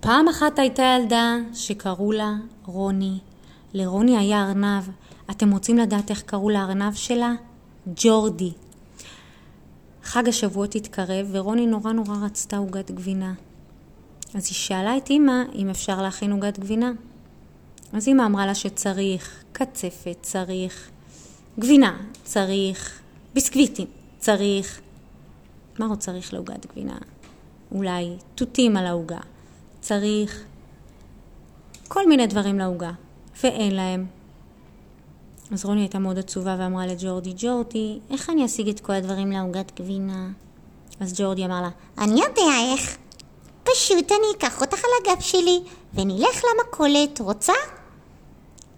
פעם אחת הייתה ילדה שקראו לה רוני. לרוני היה ארנב. אתם רוצים לדעת איך קראו לארנב שלה? ג'ורדי. חג השבועות התקרב ורוני נורא נורא רצתה עוגת גבינה. אז היא שאלה את אמא אם אפשר להכין עוגת גבינה. אז אמא אמרה לה שצריך קצפת, צריך גבינה, צריך ביסקוויטים, צריך... מה עוד צריך לעוגת גבינה? אולי תותים על העוגה. צריך כל מיני דברים לעוגה, ואין להם. אז רוני הייתה מאוד עצובה ואמרה לג'ורדי, ג'ורדי, איך אני אשיג את כל הדברים לעוגת גבינה? אז ג'ורדי אמר לה, אני יודע איך. פשוט אני אקח אותך על הגב שלי ונלך למכולת, רוצה?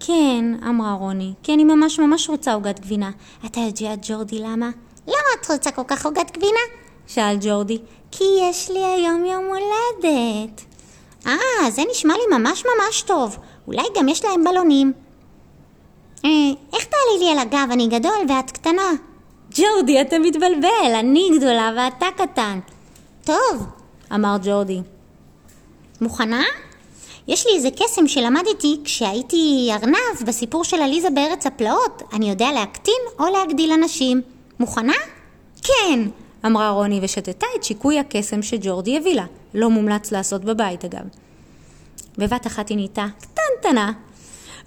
כן, אמרה רוני, כי אני ממש ממש רוצה עוגת גבינה. אתה יודע, ג'ורדי, למה? למה את רוצה כל כך עוגת גבינה? שאל ג'ורדי. כי יש לי היום יום הולדת. אה, זה נשמע לי ממש ממש טוב. אולי גם יש להם בלונים. אה, איך תעלי לי על הגב? אני גדול ואת קטנה. ג'ורדי, אתה מתבלבל, אני גדולה ואתה קטן. טוב, אמר ג'ורדי. מוכנה? יש לי איזה קסם שלמדתי כשהייתי ארנב בסיפור של עליזה בארץ הפלאות. אני יודע להקטין או להגדיל אנשים. מוכנה? כן, אמרה רוני ושתתה את שיקוי הקסם שג'ורדי הביא לה. לא מומלץ לעשות בבית אגב. בבת אחת היא נהייתה קטנטנה,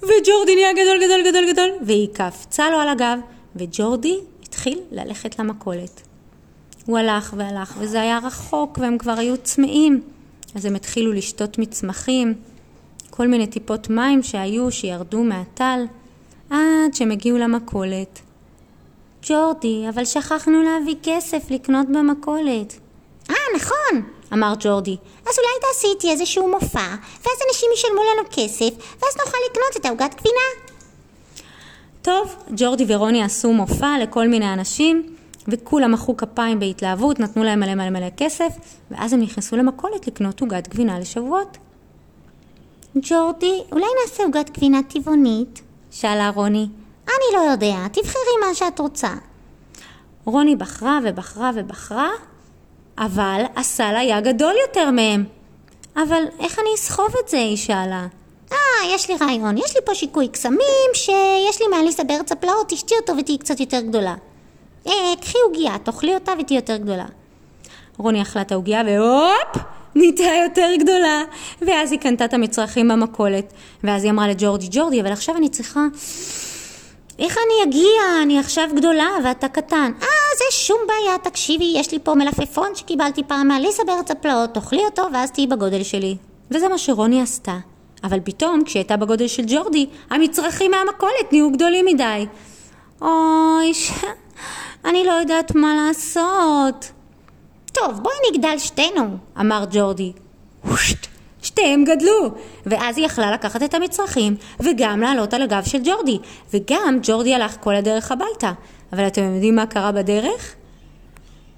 וג'ורדי נהיה גדול גדול גדול גדול, והיא קפצה לו על הגב, וג'ורדי התחיל ללכת למכולת. הוא הלך והלך, וזה היה רחוק, והם כבר היו צמאים. אז הם התחילו לשתות מצמחים, כל מיני טיפות מים שהיו, שירדו מהטל, עד שהם הגיעו למכולת. ג'ורדי, אבל שכחנו להביא כסף לקנות במכולת. אה, נכון, אמר ג'ורדי. אז אולי תעשי איתי איזשהו מופע, ואז אנשים ישלמו לנו כסף, ואז נוכל לקנות את העוגת גבינה. טוב, ג'ורדי ורוני עשו מופע לכל מיני אנשים, וכולם מחאו כפיים בהתלהבות, נתנו להם מלא מלא מלא כסף, ואז הם נכנסו למכולת לקנות עוגת גבינה לשבועות. ג'ורדי, אולי נעשה עוגת גבינה טבעונית? שאלה רוני. לא יודע, תבחרי מה שאת רוצה. רוני בחרה ובחרה ובחרה, אבל הסל היה גדול יותר מהם. אבל איך אני אסחוב את זה? היא שאלה. אה, יש לי רעיון. יש לי פה שיקוי קסמים שיש לי מאליסה בארץ הפלאות, תשתי אותו ותהיי קצת יותר גדולה. אה, קחי עוגיה, תאכלי אותה ותהיי יותר גדולה. רוני אכלה את העוגיה והופ! נהייתה יותר גדולה. ואז היא קנתה את המצרכים במכולת. ואז היא אמרה לג'ורדי, ג'ורדי, אבל עכשיו אני צריכה... איך אני אגיע? אני עכשיו גדולה ואתה קטן. אה, זה שום בעיה, תקשיבי, יש לי פה מלפפון שקיבלתי פעם מאליסה בארץ הפלאות, תאכלי אותו ואז תהיי בגודל שלי. וזה מה שרוני עשתה. אבל פתאום, כשהיא הייתה בגודל של ג'ורדי, המצרכים מהמכולת נהיו גדולים מדי. אוי, ש... אני לא יודעת מה לעשות. טוב, בואי נגדל שתינו, אמר ג'ורדי. וושט, שתיהם גדלו, ואז היא יכלה לקחת את המצרכים וגם לעלות על הגב של ג'ורדי, וגם ג'ורדי הלך כל הדרך הביתה. אבל אתם יודעים מה קרה בדרך?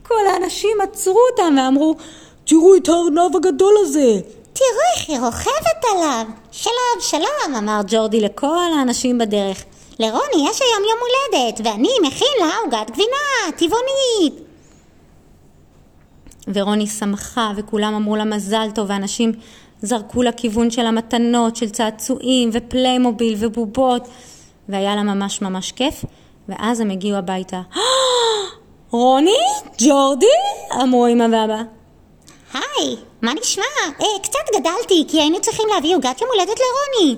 כל האנשים עצרו אותם ואמרו, תראו את הארנב הגדול הזה. תראו איך היא רוכבת עליו. שלום, שלום, אמר ג'ורדי לכל האנשים בדרך. לרוני יש היום יום הולדת, ואני מכין לה עוגת גבינה, טבעונית. ורוני שמחה, וכולם אמרו לה מזל טוב, ואנשים זרקו לכיוון של המתנות, של צעצועים, ופליימוביל, ובובות, והיה לה ממש ממש כיף, ואז הם הגיעו הביתה. רוני? ג'ורדי? אמרו אמא ואבא. היי, מה נשמע? אה, קצת גדלתי, כי היינו צריכים להביא עוגת יום הולדת לרוני.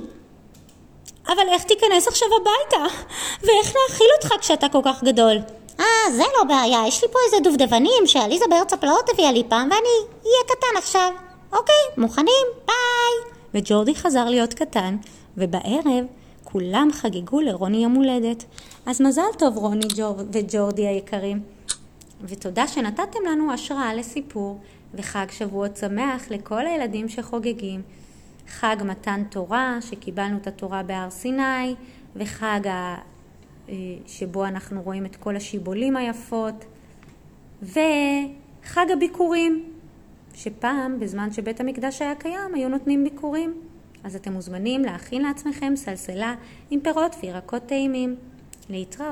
אבל איך תיכנס עכשיו הביתה? ואיך נאכיל אותך כשאתה כל כך גדול? אה, זה לא בעיה, יש לי פה איזה דובדבנים שעליזה בארץ הפלאות הביאה לי פעם, ואני אהיה קטן עכשיו. אוקיי, מוכנים? ביי! וג'ורדי חזר להיות קטן, ובערב כולם חגגו לרוני יום הולדת. אז מזל טוב רוני ג'ור... וג'ורדי היקרים. ותודה שנתתם לנו השראה לסיפור, וחג שבועות שמח לכל הילדים שחוגגים. חג מתן תורה, שקיבלנו את התורה בהר סיני, וחג ה... אה, שבו אנחנו רואים את כל השיבולים היפות, וחג הביקורים, שפעם, בזמן שבית המקדש היה קיים, היו נותנים ביקורים. אז אתם מוזמנים להכין לעצמכם סלסלה עם פירות וירקות טעימים. להתראות.